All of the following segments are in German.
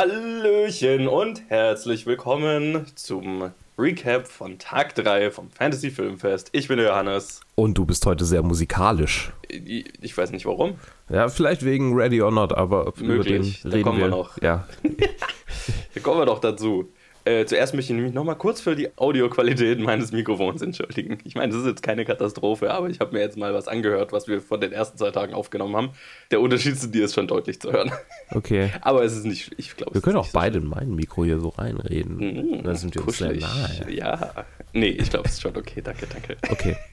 Hallöchen und herzlich willkommen zum Recap von Tag 3 vom Fantasy Filmfest. Ich bin der Johannes. Und du bist heute sehr musikalisch. Ich, weiß nicht warum. Ja, vielleicht wegen Ready or Not, aber Möglich. über den Da reden kommen wir wir noch. Ja. Da kommen wir doch dazu. Äh, zuerst möchte ich mich nochmal kurz für die Audioqualität meines Mikrofons entschuldigen. Ich meine, das ist jetzt keine Katastrophe, aber ich habe mir jetzt mal was angehört, was wir von den ersten zwei Tagen aufgenommen haben. Der Unterschied zu dir ist schon deutlich zu hören. Okay. Aber es ist nicht, ich glaube, Wir können auch beide in mein Mikro hier so reinreden. Mhm, da sind wir uns sehr nahe. Ja. Nee, ich glaube, es ist schon okay. Danke, danke. Okay.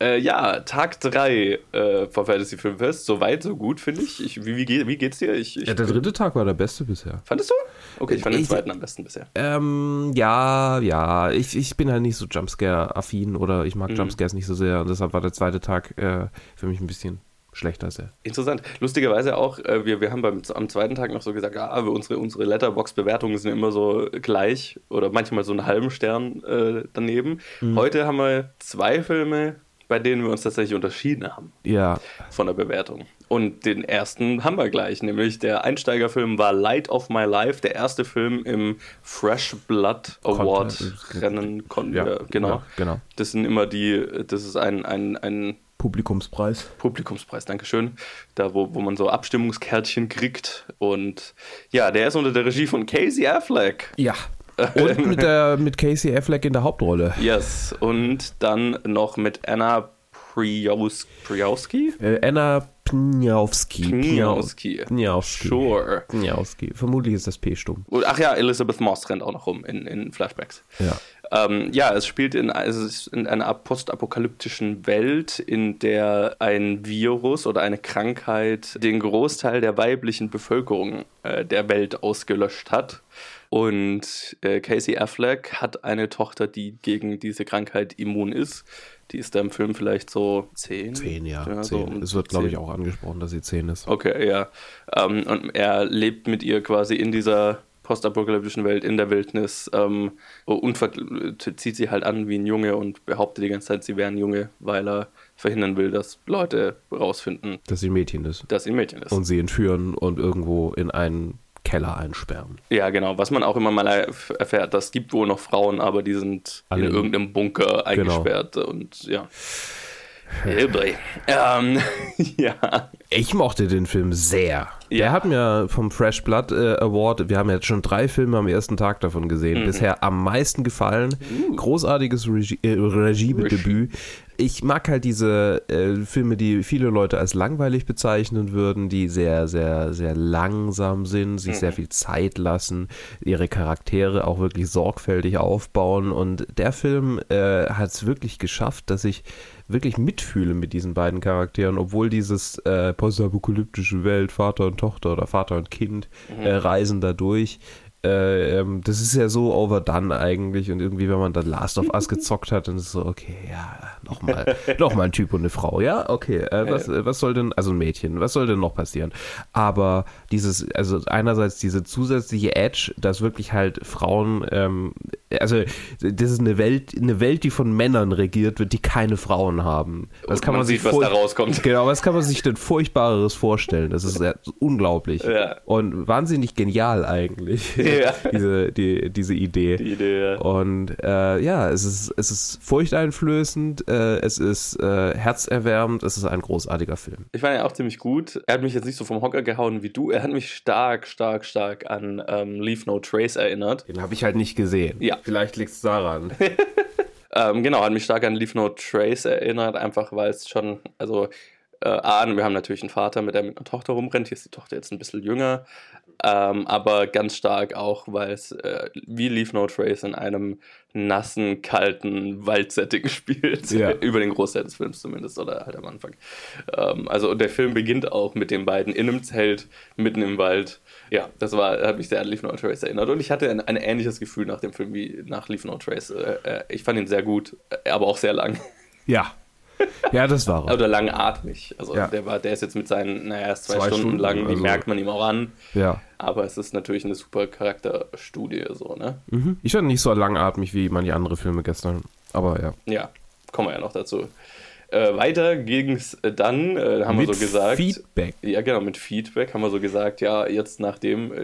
Äh, ja, Tag 3 äh, vom Fantasy Filmfest. So weit, so gut, finde ich. ich wie, wie, geht- wie geht's dir? Ich, ich, Ja, der dritte Tag war der beste bisher. Fandest du? Okay, ich fand den zweiten am besten bisher. Ähm, ja, ja. Ich, ich bin halt nicht so Jumpscare-affin oder ich Mhm. mag Jumpscares nicht so sehr. Und deshalb war der zweite Tag äh, für mich ein bisschen schlechter als er. Interessant. Lustigerweise auch, äh, wir, wir haben beim, am zweiten Tag noch so gesagt, ah, unsere, unsere Letterbox-Bewertungen sind immer so gleich oder manchmal so einen halben Stern äh, daneben. Mhm. Heute haben wir zwei Filme, bei denen wir uns tatsächlich unterschieden haben Ja, von der Bewertung. Und den ersten haben wir gleich, nämlich der Einsteigerfilm war Light of My Life, der erste Film im Fresh Blood Award Content- Rennen. Kon ja, äh, genau. Ja, genau. Das sind immer die, das ist ein, ein, ein Publikumspreis. Publikumspreis, Dankeschön. Da, wo, wo man so Abstimmungskärtchen kriegt. Und ja, der ist unter der Regie von Casey Affleck. Ja. Und mit, der, mit Casey Affleck in der Hauptrolle. Yes. Und dann noch mit Anna Prios Priowski? Äh, Anna Pniowski. Pniowski. Pniowski. Sure. Pniowski. Vermutlich ist das P stumm. Ach ja, Elizabeth Moss rennt auch noch rum in, in Flashbacks. Ja. Ähm, ja, es spielt in, es ist in einer postapokalyptischen Welt, in der ein Virus oder eine Krankheit den Großteil der weiblichen Bevölkerung äh, der Welt ausgelöscht hat. Und äh, Casey Affleck hat eine Tochter, die gegen diese Krankheit immun ist. Die ist da im Film vielleicht so zehn. Zehn, ja. so zehn. um es wird, glaube ich, auch angesprochen, dass sie zehn ist. Okay, ja. Ähm, und er lebt mit ihr quasi in dieser postapokalyptischen Welt, in der Wildnis ähm, und zieht sie halt an wie ein Junge und behauptet die ganze Zeit, sie wäre ein Junge, weil er verhindern will, dass Leute rausfinden, Dass sie ein Mädchen ist. dass sie ein Mädchen ist. Und sie entführen und irgendwo in einen Keller einsperren. ja, genau. Was man auch immer mal erf- erfährt, das gibt wohl noch Frauen, aber die sind Alle in in- irgendeinem Bunker eingesperrt und ja. Boy. ähm, ja. Ich mochte den Film sehr. Ja. Der hat mir vom Fresh Blood äh, Award, wir haben jetzt schon drei Filme am ersten Tag davon gesehen, bisher am meisten gefallen. Großartiges Regie, äh, Regiedebüt. Ich mag halt diese äh, Filme, die viele Leute als langweilig bezeichnen würden, die sehr, sehr, sehr langsam sind, sich sehr viel Zeit lassen, ihre Charaktere auch wirklich sorgfältig aufbauen. Und der Film äh, hat es wirklich geschafft, dass ich wirklich mitfühle mit diesen beiden Charakteren, obwohl dieses äh, postapokalyptische Welt, Vater und Tochter oder Vater und Kind äh, reisen da durch. Äh, ähm, das ist ja so overdone eigentlich und irgendwie, wenn man dann Last of Us gezockt hat, dann ist es so, okay, ja, nochmal noch mal ein Typ und eine Frau, ja, okay, äh, was, äh, was soll denn, also ein Mädchen, was soll denn noch passieren? Aber dieses, also einerseits diese zusätzliche Edge, dass wirklich halt Frauen, ähm, also das ist eine Welt, eine Welt, die von Männern regiert wird, die keine Frauen haben. Was Und kann man, man sich sieht, was furch- da rauskommt. Genau, was kann man sich denn furchtbareres vorstellen? Das ist ja unglaublich. Ja. Und wahnsinnig genial eigentlich, Ja. diese, die, diese Idee. Die Idee, ja. Und äh, ja, es ist, es ist furchteinflößend, äh, es ist äh, herzerwärmend, es ist ein großartiger Film. Ich fand ihn auch ziemlich gut. Er hat mich jetzt nicht so vom Hocker gehauen wie du. Er hat mich stark, stark, stark an ähm, Leave No Trace erinnert. Den habe ich halt nicht gesehen. Ja. Vielleicht liegt es daran. Ähm, genau, hat mich stark an Leave No Trace erinnert, einfach weil es schon, also äh, A, wir haben natürlich einen Vater, mit der mit einer Tochter rumrennt. Hier ist die Tochter jetzt ein bisschen jünger. Ähm, aber ganz stark auch, weil es äh, wie Leave No Trace in einem nassen, kalten Waldsetting spielt. Ja. Über den Großteil des Films zumindest, oder halt am Anfang. Ähm, also und der Film beginnt auch mit den beiden in einem Zelt, mitten im Wald. Ja, das war, hat mich sehr an Leave No Trace erinnert. Und ich hatte ein, ein ähnliches Gefühl nach dem Film wie nach Leave No Trace. Äh, äh, ich fand ihn sehr gut, äh, aber auch sehr lang. Ja. Ja, das war er. Oder langatmig. Also Ja. der war, der ist jetzt mit seinen, naja, er ist zwei, Zwei Stunden, Stunden, lang, die also- merkt man ihm auch an. Ja. Aber es ist natürlich eine super Charakterstudie, so, ne? Mhm. Ich fand nicht so langatmig wie manche andere Filme gestern. Aber ja. Ja, kommen wir ja noch dazu. Äh, weiter ging es dann, äh, haben Mit wir so gesagt. Feedback. Ja, genau, mit Feedback haben wir so gesagt, ja, jetzt nachdem, äh,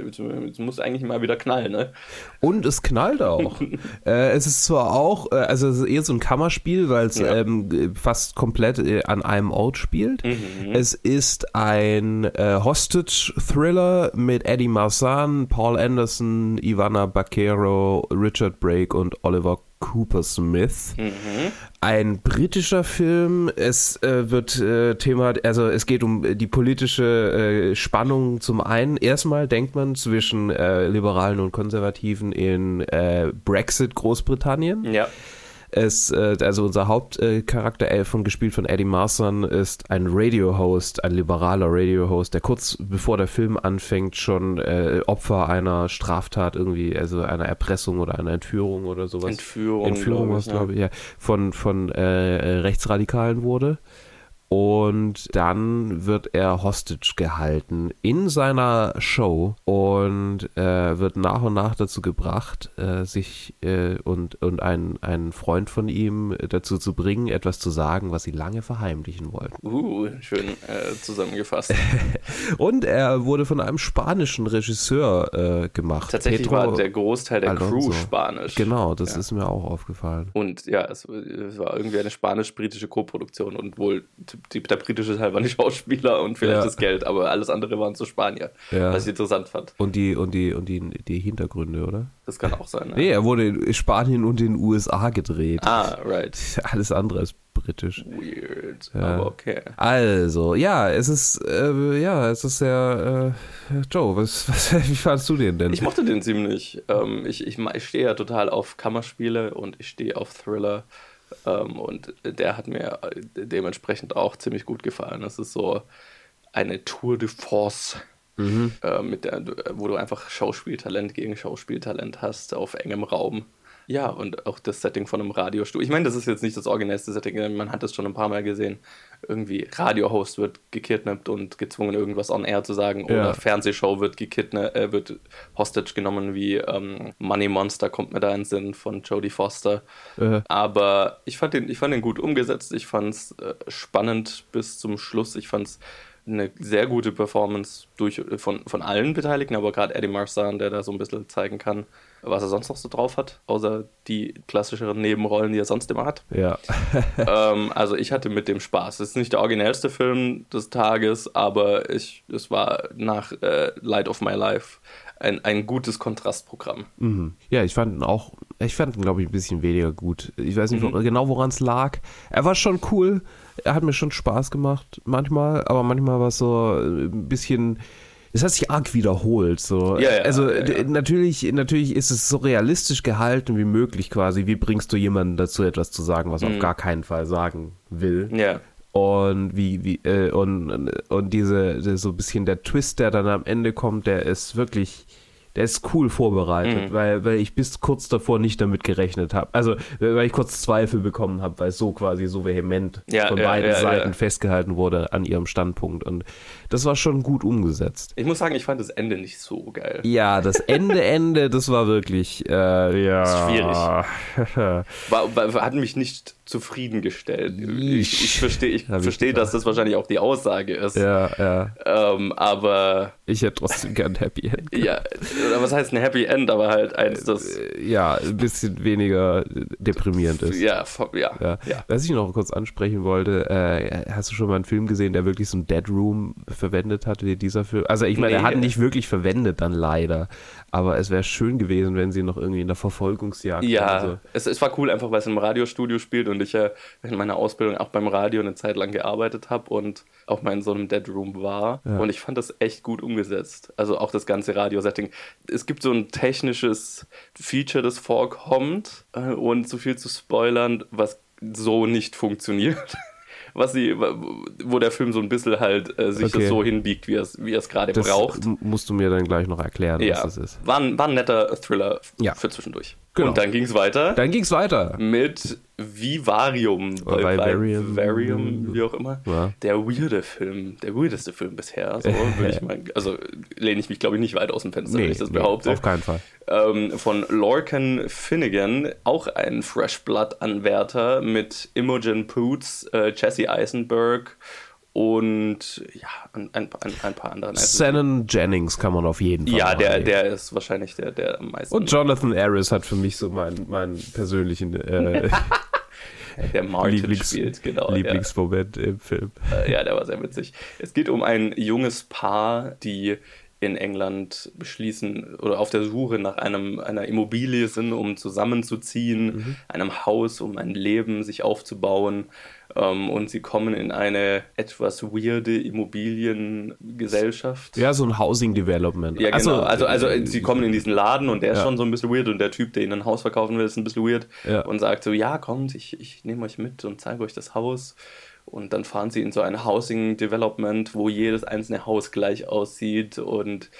es muss eigentlich mal wieder knallen, ne? Und es knallt auch. äh, es ist zwar auch, äh, also es ist eher so ein Kammerspiel, weil es Ja. ähm, fast komplett äh, an einem Ort spielt. Mhm. Es ist ein äh, Hostage-Thriller mit Eddie Marsan, Paul Anderson, Ivana Baquero, Richard Brake und Oliver Cooper Smith. Mhm. Ein britischer Film. Es äh, wird äh, Thema, also es geht um die politische äh, Spannung zum einen. Erstmal denkt man zwischen äh, Liberalen und Konservativen in äh, Brexit Großbritannien. Ja. Es, äh, also unser Hauptcharakter äh, von gespielt von Eddie Marsan ist ein Radio-Host, ein liberaler Radio-Host, der kurz bevor der Film anfängt schon äh, Opfer einer Straftat irgendwie, also einer Erpressung oder einer Entführung oder sowas. Entführung. Entführung glaub was glaube ich, ja, von, von äh, Rechtsradikalen wurde. Und dann wird er hostage gehalten in seiner Show und äh, wird nach und nach dazu gebracht, äh, sich äh, und, und einen, einen Freund von ihm dazu zu bringen, etwas zu sagen, was sie lange verheimlichen wollten. Uh, schön äh, zusammengefasst. Und er wurde von einem spanischen Regisseur äh, gemacht. Tatsächlich Pedro war der Großteil der Alonso. Crew spanisch. Genau, das Ja. ist mir auch aufgefallen. Und ja, es, es war irgendwie eine spanisch-britische Co-Produktion und wohl die, der britische Teil waren die Schauspieler und vielleicht Ja. das Geld, aber alles andere waren zu Spanier, Ja. was ich interessant fand. Und die, und die, und die, die Hintergründe, oder? Das kann auch sein. Ne? Nee, er wurde in Spanien und in den USA gedreht. Ah, right. Alles andere ist britisch. Weird, Ja. aber okay. Also, ja, es ist, äh, ja, es ist sehr, äh, Joe, was, was, wie fandst du den denn? Ich mochte den ziemlich. Ähm, ich, ich, ich stehe ja total auf Kammerspiele und ich stehe auf Thriller. Ähm, und der hat mir äh, dementsprechend auch ziemlich gut gefallen. Es ist so eine Tour de Force, Mhm. äh, mit der, du- wo du einfach Schauspieltalent gegen Schauspieltalent hast auf engem Raum. Ja, und auch das Setting von einem Radiostudio. Ich meine, das ist jetzt nicht das originellste Setting, man hat es schon ein paar Mal gesehen. Irgendwie Radiohost wird gekidnappt und gezwungen, irgendwas on air zu sagen. Ja. Oder Fernsehshow wird gekidnappt, äh, wird hostage genommen, wie ähm, Money Monster kommt mir da in den Sinn von Jodie Foster. Äh, Aber ich fand den, ich fand den gut umgesetzt. Ich fand es äh, spannend bis zum Schluss. Ich fand es eine sehr gute Performance durch, von, von allen Beteiligten, aber gerade Eddie Marsan, der da so ein bisschen zeigen kann, was er sonst noch so drauf hat, außer die klassischeren Nebenrollen, die er sonst immer hat. ja. ähm, also ich hatte mit dem Spaß. Es ist nicht der originellste Film des Tages, aber ich, es war nach äh, Light of My Life ein, ein gutes Kontrastprogramm. Mhm. Ja, ich fand ihn auch, ich fand ihn, glaube ich, ein bisschen weniger gut. Ich weiß nicht Mhm. genau, woran es lag. Er war schon cool, er hat mir schon Spaß gemacht, manchmal, aber manchmal war es so ein bisschen. Es hat sich arg wiederholt. So. Ja, ja, also ja, natürlich, natürlich ist es so realistisch gehalten wie möglich quasi. Wie bringst du jemanden dazu, etwas zu sagen, was er Mhm. auf gar keinen Fall sagen will? Ja. Und wie, wie, äh, und, und diese, so ein bisschen der Twist, der dann am Ende kommt, der ist wirklich, der ist cool vorbereitet, Mhm. weil, weil ich bis kurz davor nicht damit gerechnet habe. Also, weil ich kurz Zweifel bekommen habe, weil es so quasi so vehement Ja, von ja, beiden ja, Seiten festgehalten wurde an ihrem Standpunkt. Und das war schon gut umgesetzt. Ich muss sagen, ich fand das Ende nicht so geil. Ja, das Ende, Ende, das war wirklich, äh, ja. Schwierig. War, war, hat mich nicht zufriedengestellt. Ich, ich verstehe, ich verstehe, dass das wahrscheinlich auch die Aussage ist. ja, ja. Ähm, aber Ich hätte trotzdem gern Happy End. ja, oder was heißt ein Happy End, aber halt eins, das Ja, ein bisschen weniger deprimierend ist. ja, ja, Ja. ja. Was ich noch kurz ansprechen wollte, äh, hast du schon mal einen Film gesehen, der wirklich so ein Dead Room verwendet hat, wie dieser Film? Also ich meine, er Nee. hat ihn nicht wirklich verwendet dann leider, aber es wäre schön gewesen, wenn sie noch irgendwie in der Verfolgungsjagd Ja, so. es, es war cool, einfach weil es im Radiostudio spielt und ich ja in meiner Ausbildung auch beim Radio eine Zeit lang gearbeitet habe und auch mal in so einem Dead Room war. Ja. Und ich fand das echt gut umgesetzt. Also auch das ganze Radiosetting. Es gibt so ein technisches Feature, das vorkommt, äh, und zu viel zu spoilern, was so nicht funktioniert. Was sie, wo der Film so ein bisschen halt äh, sich Okay. so hinbiegt, wie er es wie er es gerade braucht. musst du mir dann gleich noch erklären, Ja, was das ist. war ein, war ein netter Thriller Ja. für zwischendurch. Genau. Und dann ging es weiter Dann ging es weiter. mit Vivarium. Oder Vivarium. Vivarium, wie auch immer. Ja. Der weirde Film, der weirdeste Film bisher. So ich mal, also lehne ich mich, glaube ich, nicht weit aus dem Fenster, wenn ich das behaupte. auf keinen Fall. ähm, von Lorcan Finnegan, auch ein Fresh Blood-Anwärter mit Imogen Poots, äh, Jesse Eisenberg und ja, ein, ein, ein, paar anderen. Also, Shannon Jennings kann man auf jeden Fall ja, der, der ist wahrscheinlich der, der am meisten. Und Jonathan Harris hat für mich so meinen, meinen persönlichen äh, der Martin Lieblings- spielt, genau. ja. Lieblingsmoment im Film. Äh, ja, der war sehr witzig. Es geht um ein junges Paar, die in England beschließen oder auf der Suche nach einem, einer Immobilie sind, um zusammenzuziehen, einem Haus, um ein Leben sich aufzubauen. Ähm, und sie kommen in eine etwas weirde Immobiliengesellschaft. Ja, so ein Housing Development. Ja, Ach genau. so, also, also äh, sie kommen in diesen Laden und der ist Ja. schon so ein bisschen weird und der Typ, der ihnen ein Haus verkaufen will, ist ein bisschen weird Ja. und sagt so, ja, kommt, ich, ich nehme euch mit und zeige euch das Haus. Und dann fahren sie in so ein Housing Development, wo jedes einzelne Haus gleich aussieht und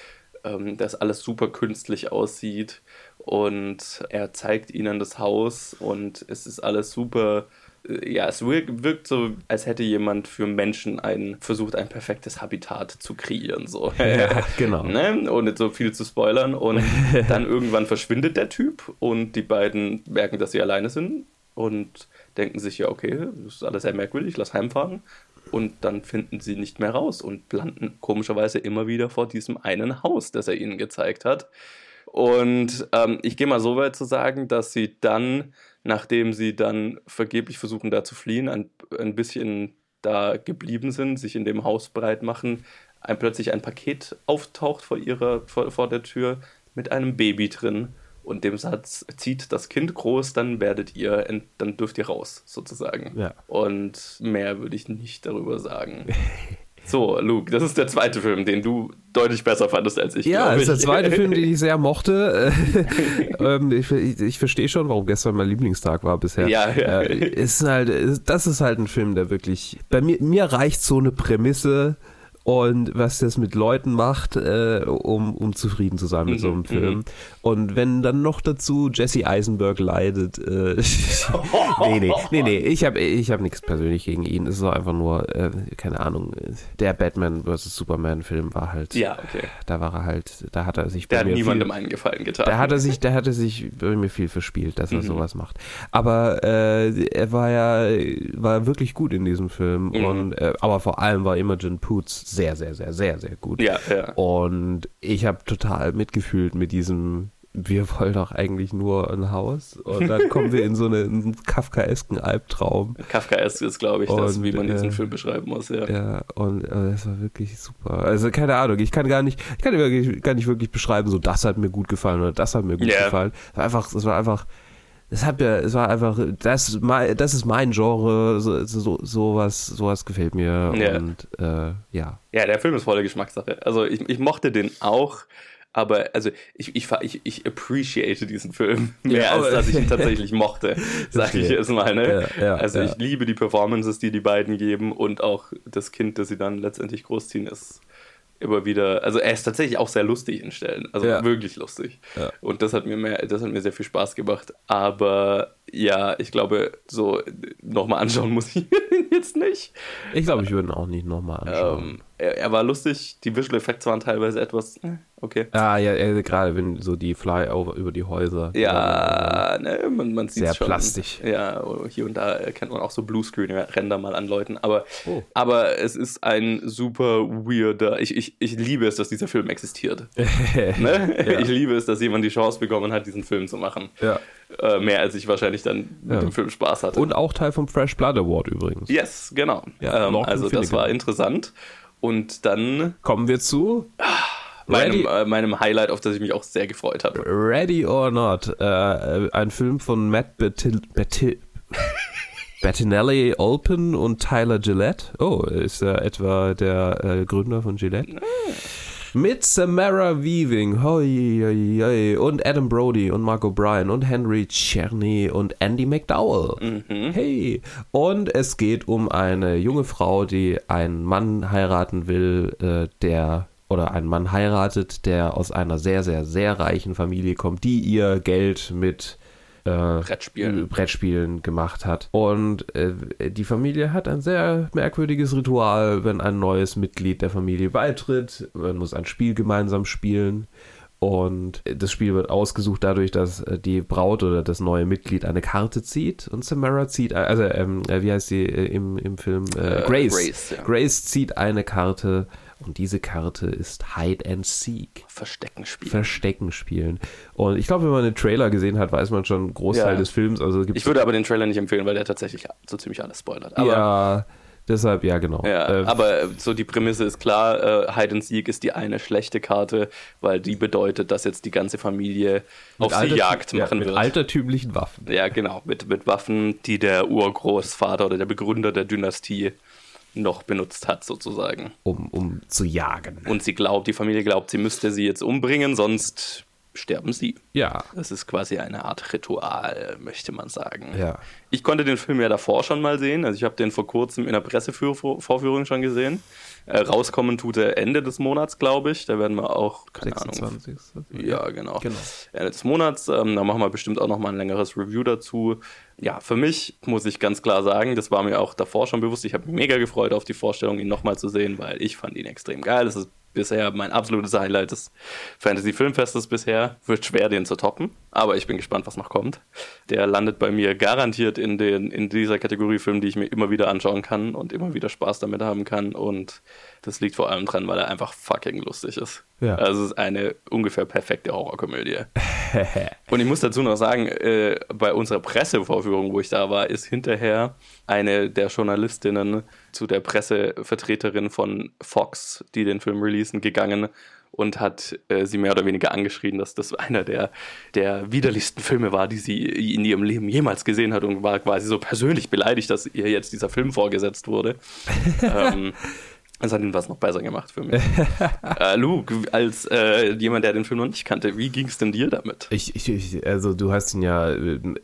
ähm, das alles super künstlich aussieht. Und er zeigt ihnen das Haus und es ist alles super. Ja, es wirkt, wirkt so, als hätte jemand für Menschen ein, versucht, ein perfektes Habitat zu kreieren. So. Ja, genau. ne? ohne so viel zu spoilern. Und dann irgendwann verschwindet der Typ und die beiden merken, dass sie alleine sind und denken sich, ja, okay, das ist alles sehr merkwürdig, lass heimfahren. Und dann finden sie nicht mehr raus und landen komischerweise immer wieder vor diesem einen Haus, das er ihnen gezeigt hat. Und ähm, ich gehe mal so weit zu sagen, dass sie dann, nachdem sie dann vergeblich versuchen, da zu fliehen, ein, ein bisschen da geblieben sind, sich in dem Haus breit machen, ein, plötzlich ein Paket auftaucht vor, ihrer, vor, vor der Tür mit einem Baby drin und dem Satz, zieht das Kind groß, dann werdet ihr, dann dürft ihr raus, sozusagen. Ja. Und mehr würde ich nicht darüber sagen. So, Luke, das ist der zweite Film, den du deutlich besser fandest als ich. Ja, das ist der ich. zweite Film, den ich sehr mochte. ähm, ich ich, ich verstehe schon, warum gestern mein Lieblingstag war bisher. Ja, ja. Äh, ist halt, das ist halt ein Film, der wirklich. Bei mir, mir reicht so eine Prämisse und was das mit Leuten macht, äh, um, um zufrieden zu sein mit so einem Mhm, Film. Und wenn dann noch dazu Jesse Eisenberg leidet, äh, nee, nee, nee, nee, ich habe ich hab nichts persönlich gegen ihn. Es ist einfach nur, äh, keine Ahnung, der Batman vs. Superman Film war halt, Ja, okay. da war er halt, da hat er sich Der bei hat mir niemandem viel, einen Gefallen getan. da hat er sich, da hat er sich bei mir viel verspielt, dass er Mhm. sowas macht. Aber äh, er war ja, war wirklich gut in diesem Film Mhm. und, äh, aber vor allem war Imogen Poots sehr, sehr, sehr, sehr, sehr gut. ja, ja. Und ich habe total mitgefühlt mit diesem, wir wollen doch eigentlich nur ein Haus. Und dann kommen wir in so eine, einen kafkaesken Albtraum. Kafkaesk ist, glaube ich, das, Und, wie man diesen äh, Film beschreiben muss. Ja. Ja, und äh, das war wirklich super. Also keine Ahnung, ich kann gar nicht, ich kann wirklich, gar nicht wirklich beschreiben, so das hat mir gut gefallen oder das hat mir gut Ja. gefallen. Es war einfach, es war einfach, es hat mir, es war einfach, das, das ist mein Genre, so, so, sowas, sowas gefällt mir Ja. und äh, ja. Ja, der Film ist volle Geschmackssache. Also ich, ich mochte den auch, aber also ich, ich, ich, ich appreciate diesen Film mehr, Ja, als dass ich ihn tatsächlich mochte, sag ich jetzt mal. Ne? Ja, ja, also ja. ich liebe die Performances, die die beiden geben und auch das Kind, das sie dann letztendlich großziehen, ist immer wieder, also er ist tatsächlich auch sehr lustig in Stellen, also Ja. wirklich lustig. Ja. Und das hat mir mehr, das hat mir sehr viel Spaß gemacht. Aber ja, ich glaube, so nochmal anschauen muss ich ihn jetzt nicht. Ich glaube, ich würde ihn auch nicht nochmal anschauen. Ähm, er, er war lustig, die Visual Effects waren teilweise etwas, okay. Ah, ja, äh, gerade wenn so die Flyover über die Häuser. Ja, ne, man, man sieht Sehr schon. plastisch. Ja, hier und da erkennt man auch so Bluescreen-Ränder mal an Leuten. Aber, Oh. aber es ist ein super weirder. Ich, ich, ich liebe es, dass dieser Film existiert. Ne? Ja. Ich liebe es, dass jemand die Chance bekommen hat, diesen Film zu machen. ja. Äh, mehr als ich wahrscheinlich dann mit Ja. dem Film Spaß hatte. Und auch Teil vom Fresh Blood Award übrigens. yes, genau. Ja, ähm, also das war interessant. Und dann Kommen wir zu meinem, äh, meinem Highlight, auf das ich mich auch sehr gefreut habe. Ready or Not, äh, ein Film von Matt Bettil, Bettil, Bettinelli Olpen und Tyler Gillette. Oh, ist er etwa der äh, Gründer von Gillette? Mit Samara Weaving, hoi, hoi, hoi, und Adam Brody und Mark O'Brien und Henry Czerny und Andy McDowell. Hey! Und es geht um eine junge Frau, die einen Mann heiraten will, äh, der oder einen Mann heiratet, der aus einer sehr, sehr, sehr reichen Familie kommt, die ihr Geld mit äh, Brettspielen. Brettspielen gemacht hat. Und äh, die Familie hat ein sehr merkwürdiges Ritual, wenn ein neues Mitglied der Familie beitritt. Man muss ein Spiel gemeinsam spielen. Und das Spiel wird ausgesucht dadurch, dass äh, die Braut oder das neue Mitglied eine Karte zieht und Samara zieht, also ähm, äh, wie heißt sie äh, im, im Film? Äh, Grace. Grace, ja. Grace zieht eine Karte und diese Karte ist Hide and Seek. Verstecken spielen. Verstecken spielen. Und ich glaube, wenn man den Trailer gesehen hat, weiß man schon einen Großteil Ja. des Films. Also ich würde aber den Trailer nicht empfehlen, weil der tatsächlich so ziemlich alles spoilert. Aber ja, deshalb, ja, genau. Ja, Äh, aber so die Prämisse ist klar, äh, Hide and Seek ist die eine schlechte Karte, weil die bedeutet, dass jetzt die ganze Familie auf sie Jagd ja, machen mit wird. altertümlichen Waffen. Ja, genau, mit, mit Waffen, die der Urgroßvater oder der Begründer der Dynastie noch benutzt hat, sozusagen. Um, um zu jagen. Und sie glaubt, die Familie glaubt, sie müsste sie jetzt umbringen, sonst sterben sie. Ja, Das ist quasi eine Art Ritual, möchte man sagen. ja. Ich konnte den Film ja davor schon mal sehen. Also ich habe den vor kurzem in der Pressevorführung schon gesehen. Äh, rauskommen tut er Ende des Monats, glaube ich. Da werden wir auch, keine Ahnung. 26. Ja, genau. Genau. Ende des Monats. Ähm, da machen wir bestimmt auch noch mal ein längeres Review dazu. Ja, für mich muss ich ganz klar sagen, das war mir auch davor schon bewusst. Ich habe mich mega gefreut auf die Vorstellung, ihn nochmal zu sehen, weil ich fand ihn extrem geil. Das ist bisher mein absolutes Highlight des Fantasy Filmfestes bisher. Wird schwer, den zu toppen, aber ich bin gespannt, was noch kommt. Der landet bei mir garantiert in, den, in dieser Kategorie Film, die ich mir immer wieder anschauen kann und immer wieder Spaß damit haben kann. Und das liegt vor allem dran, weil er einfach fucking lustig ist. Ja. Also es ist eine ungefähr perfekte Horrorkomödie. Und ich muss dazu noch sagen, äh, bei unserer Pressevorführung, wo ich da war, ist hinterher eine der Journalistinnen zu der Pressevertreterin von Fox, die den Film releasen, gegangen und hat äh, sie mehr oder weniger angeschrien, dass das einer der, der widerlichsten Filme war, die sie in ihrem Leben jemals gesehen hat und war quasi so persönlich beleidigt, dass ihr jetzt dieser Film vorgesetzt wurde. ähm, das hat ihn was noch besser gemacht für mich. äh, Luke, als äh, jemand, der den Film noch nicht kannte, wie ging es denn dir damit? Ich, ich, ich, also du hast ihn ja, du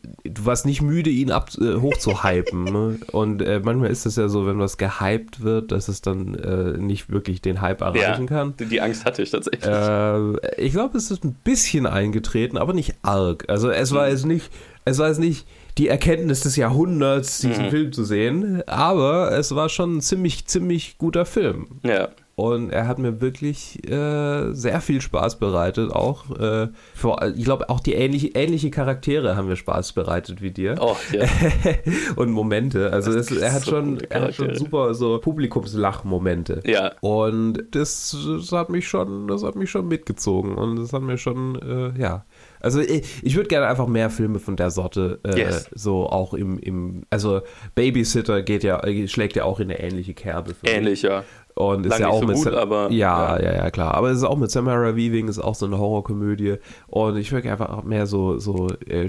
warst nicht müde, ihn ab, äh, hochzuhypen. ne? Und äh, manchmal ist es ja so, wenn was gehypt wird, dass es dann äh, nicht wirklich den Hype erreichen kann. Die Angst hatte ich tatsächlich. Äh, ich glaube, es ist ein bisschen eingetreten, aber nicht arg. Also es war jetzt nicht, es war jetzt nicht die Erkenntnis des Jahrhunderts, diesen Film zu sehen, aber es war schon ein ziemlich, ziemlich guter Film. ja. Und er hat mir wirklich äh, sehr viel Spaß bereitet. Auch, äh, für, ich glaube, auch die ähnliche, ähnliche Charaktere haben mir Spaß bereitet wie dir. Oh, ja. Und Momente. Also es, er, hat so schon, er hat schon super so Publikumslachmomente. Ja. Und das, das hat mich schon, das hat mich schon mitgezogen. Und das hat mir schon, äh, ja. Also ich, ich würde gerne einfach mehr Filme von der Sorte äh, Yes. so auch im, im, also Babysitter geht ja, schlägt ja auch in eine ähnliche Kerbe. für mich. Ähnlich, ja. Und ist Lang ja nicht auch so mit gut, Sa- aber, ja, ja. ja, ja, klar. Aber es ist auch mit Samara Weaving, ist auch so eine Horrorkomödie. Und ich würde einfach auch mehr so so äh,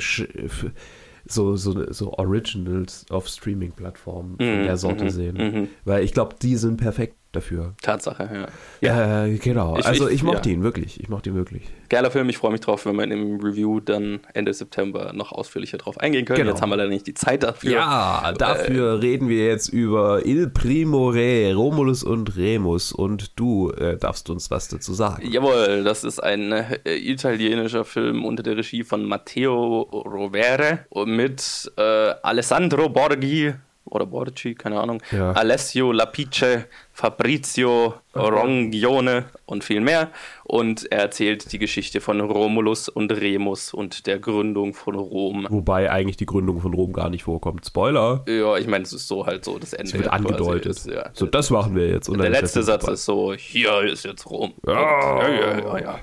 so, so, so Originals auf Streaming-Plattformen Mhm, der Sorte mhm, sehen. mhm. Weil ich glaube, die sind perfekt dafür. Tatsache, ja. Ja, äh, genau. Ich- also ich- ich, mochte ja. ihn wirklich. Ich mochte ihn wirklich. Geiler Film, ich freue mich drauf, wenn wir im Review dann Ende September noch ausführlicher drauf eingehen können. Genau. Jetzt haben wir leider nicht die Zeit dafür. Ja, dafür reden wir jetzt über Il Primo Re, Romulus und Remus. Und du äh, darfst uns was dazu sagen. Jawohl, das ist ein äh, italienischer Film unter der Regie von Matteo Rovere mit äh, Alessandro Borghi oder Borgi, keine Ahnung, Ja. Alessio Lapice, Fabrizio Rongione und viel mehr. Und er erzählt die Geschichte von Romulus und Remus und der Gründung von Rom. Wobei eigentlich die Gründung von Rom gar nicht vorkommt. Spoiler. Ja, ich meine, es ist so halt so das Ende. Es wird angedeutet. Ist, ja. So, das machen wir jetzt. Und Der letzte Satz ist so, hier ist jetzt Rom. Ja. ja, ja, ja, ja.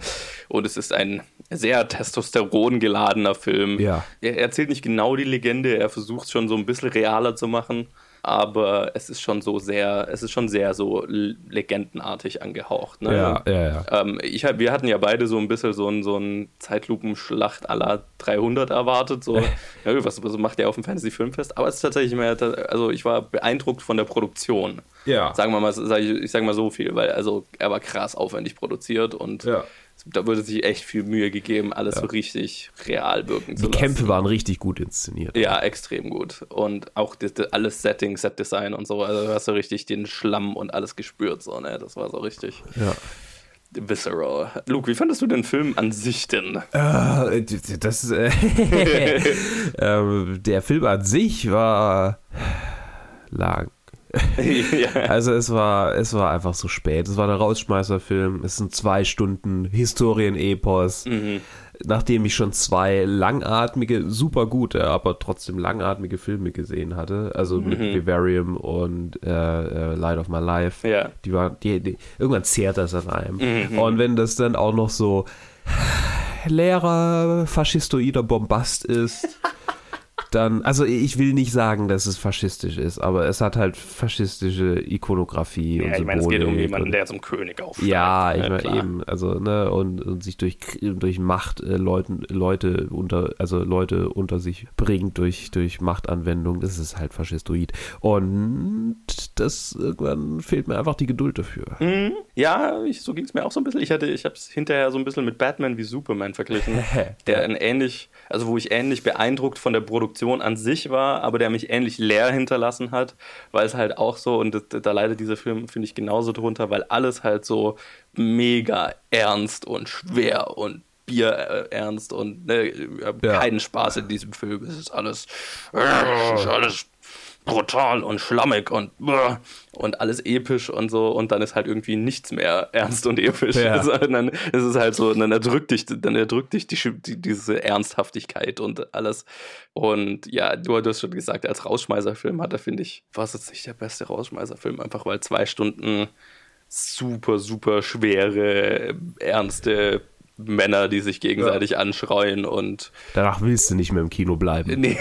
Und es ist ein sehr Testosteron geladener Film. Ja. Er erzählt nicht genau die Legende, er versucht es schon so ein bisschen realer zu machen, aber es ist schon so sehr, es ist schon sehr so legendenartig angehaucht. Ne? Ja, ja, ja. Ähm, ich, wir hatten ja beide so ein bisschen so ein, so ein Zeitlupenschlacht aller 300 erwartet. So, ja, was, was macht der auf dem Fantasy-Filmfest? Aber es ist tatsächlich mehr, also ich war beeindruckt von der Produktion. Ja. Sagen wir mal, sag ich, ich sage mal so viel, weil also er war krass aufwendig produziert und Ja. Da wurde sich echt viel Mühe gegeben, alles so richtig real wirken zu Die lassen. Kämpfe waren richtig gut inszeniert. Ja, extrem gut. Und auch das, das, alles Setting, Set-Design und so. Also du hast so richtig den Schlamm und alles gespürt. So, ne? Das war so richtig. Ja. visceral. Luke, wie fandest du den Film an sich denn? Äh, das, äh, ähm, der Film an sich war lang. ja. Also es war, es war einfach so spät. Es war der Rausschmeißerfilm. Es sind zwei Stunden Historienepos. Mhm nachdem ich schon zwei langatmige, super gute, aber trotzdem langatmige Filme gesehen hatte, also mit mhm. Vivarium und äh, äh, Light of My Life, ja. die war, die, die, irgendwann zehrt das an einem. Mhm. Und wenn das dann auch noch so leerer, faschistoider Bombast ist, dann, also ich will nicht sagen, dass es faschistisch ist, aber es hat halt faschistische Ikonografie ja, und Symbolik. Ich meine, es geht um jemanden, der zum König aufsteigt. Ja, ich meine eben, also, ne, und, und sich durch, durch Macht äh, Leuten, Leute unter, also Leute unter sich bringt durch, durch Machtanwendung, das ist halt faschistoid. Und das, irgendwann fehlt mir einfach die Geduld dafür. Mhm. Ja, ich, so ging es mir auch so ein bisschen. Ich hatte, ich habe es hinterher so ein bisschen mit Batman wie Superman verglichen, der ein ähnlich, also wo ich ähnlich beeindruckt von der Produktion an sich war, aber der mich ähnlich leer hinterlassen hat, weil es halt auch so, und da, da leidet dieser Film, finde ich, genauso drunter, weil alles halt so mega ernst und schwer und Bier ernst und ne, ja. keinen Spaß in diesem Film. Es ist alles, es ist alles brutal und schlammig und und alles episch und so und dann ist halt irgendwie nichts mehr ernst und episch. Ja. Also dann ist es halt so, dann erdrückt dich, dann erdrückt dich die, die, diese Ernsthaftigkeit und alles. Und ja, du, du hast schon gesagt, als Rausschmeißerfilm hat er, finde ich, war es jetzt nicht der beste Rausschmeißerfilm, einfach weil zwei Stunden super, super schwere, ernste Männer, die sich gegenseitig ja. anschreien und. Danach willst du nicht mehr im Kino bleiben. Nee,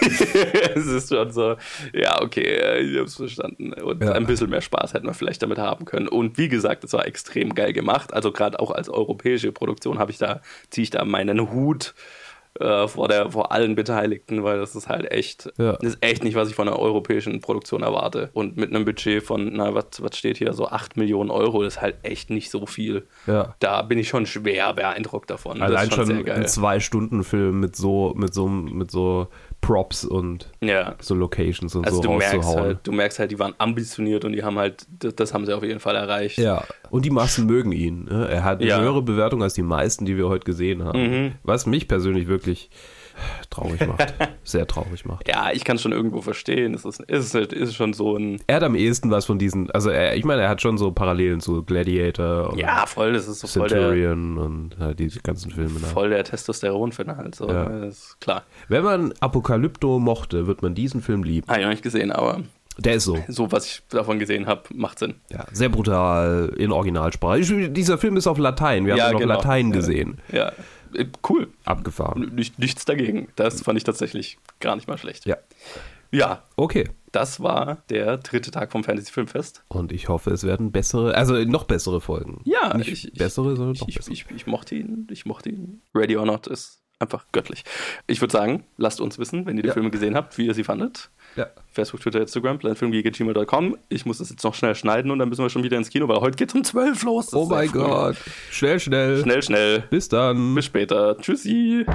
es ist schon so, ja, okay, ich hab's verstanden. Und ja. ein bisschen mehr Spaß hätten wir vielleicht damit haben können. Und wie gesagt, es war extrem geil gemacht. Also gerade auch als europäische Produktion habe ich da, ziehe ich da meinen Hut äh, vor, der, vor allen Beteiligten, weil das ist halt echt, ja. das ist echt nicht, was ich von einer europäischen Produktion erwarte. Und mit einem Budget von, na, was, was steht hier, so 8 Millionen Euro, das ist halt echt nicht so viel. Ja. Da bin ich schon schwer beeindruckt davon. Allein schon, schon ein Zwei-Stunden-Film mit so, mit so, mit so Props und ja. so Locations und also so du merkst halt, du merkst halt, die waren ambitioniert und die haben halt, das, das haben sie auf jeden Fall erreicht. Ja, und die Massen mögen ihn. Ne? Er hat eine ja. höhere Bewertung als die meisten, die wir heute gesehen haben. Mhm. Was mich persönlich wirklich traurig macht. Sehr traurig macht. Ja, ich kann es schon irgendwo verstehen. Es ist, ist, ist schon so ein. Er hat am ehesten was von diesen. Also, er, ich meine, er hat schon so Parallelen zu Gladiator. ja, voll. Das ist so voll Centurion der, und halt diese ganzen Filme. Voll der Testosteron-Fan halt. So. Ja. Klar. Wenn man Apokalypto mochte, wird man diesen Film lieben. Habe ich noch nicht gesehen, aber. Der ist so. So, was ich davon gesehen habe, macht Sinn. Ja, sehr brutal in Originalsprache. Dieser Film ist auf Latein. Wir ja, haben ihn genau. auf Latein gesehen. Ja. Cool. Abgefahren. Nicht, nichts dagegen. Das fand ich tatsächlich gar nicht mal schlecht. Ja. Ja. Okay. Das war der dritte Tag vom Fantasy Filmfest. Und ich hoffe, es werden bessere, also noch bessere Folgen. Ja, nicht ich, bessere, sondern ich, noch bessere. Ich, ich, ich, mochte ihn, ich mochte ihn. Ready or Not ist einfach göttlich. Ich würde sagen, lasst uns wissen, wenn ihr die ja. Filme gesehen habt, wie ihr sie fandet. Ja. Facebook, Twitter, Instagram, blendfilmgeek.gmail.com. Ich muss das jetzt noch schnell schneiden und dann müssen wir schon wieder ins Kino, weil heute geht es um 12 los. Das oh mein Gott. Schnell, schnell. Schnell, schnell. Bis dann. Bis später. Tschüssi.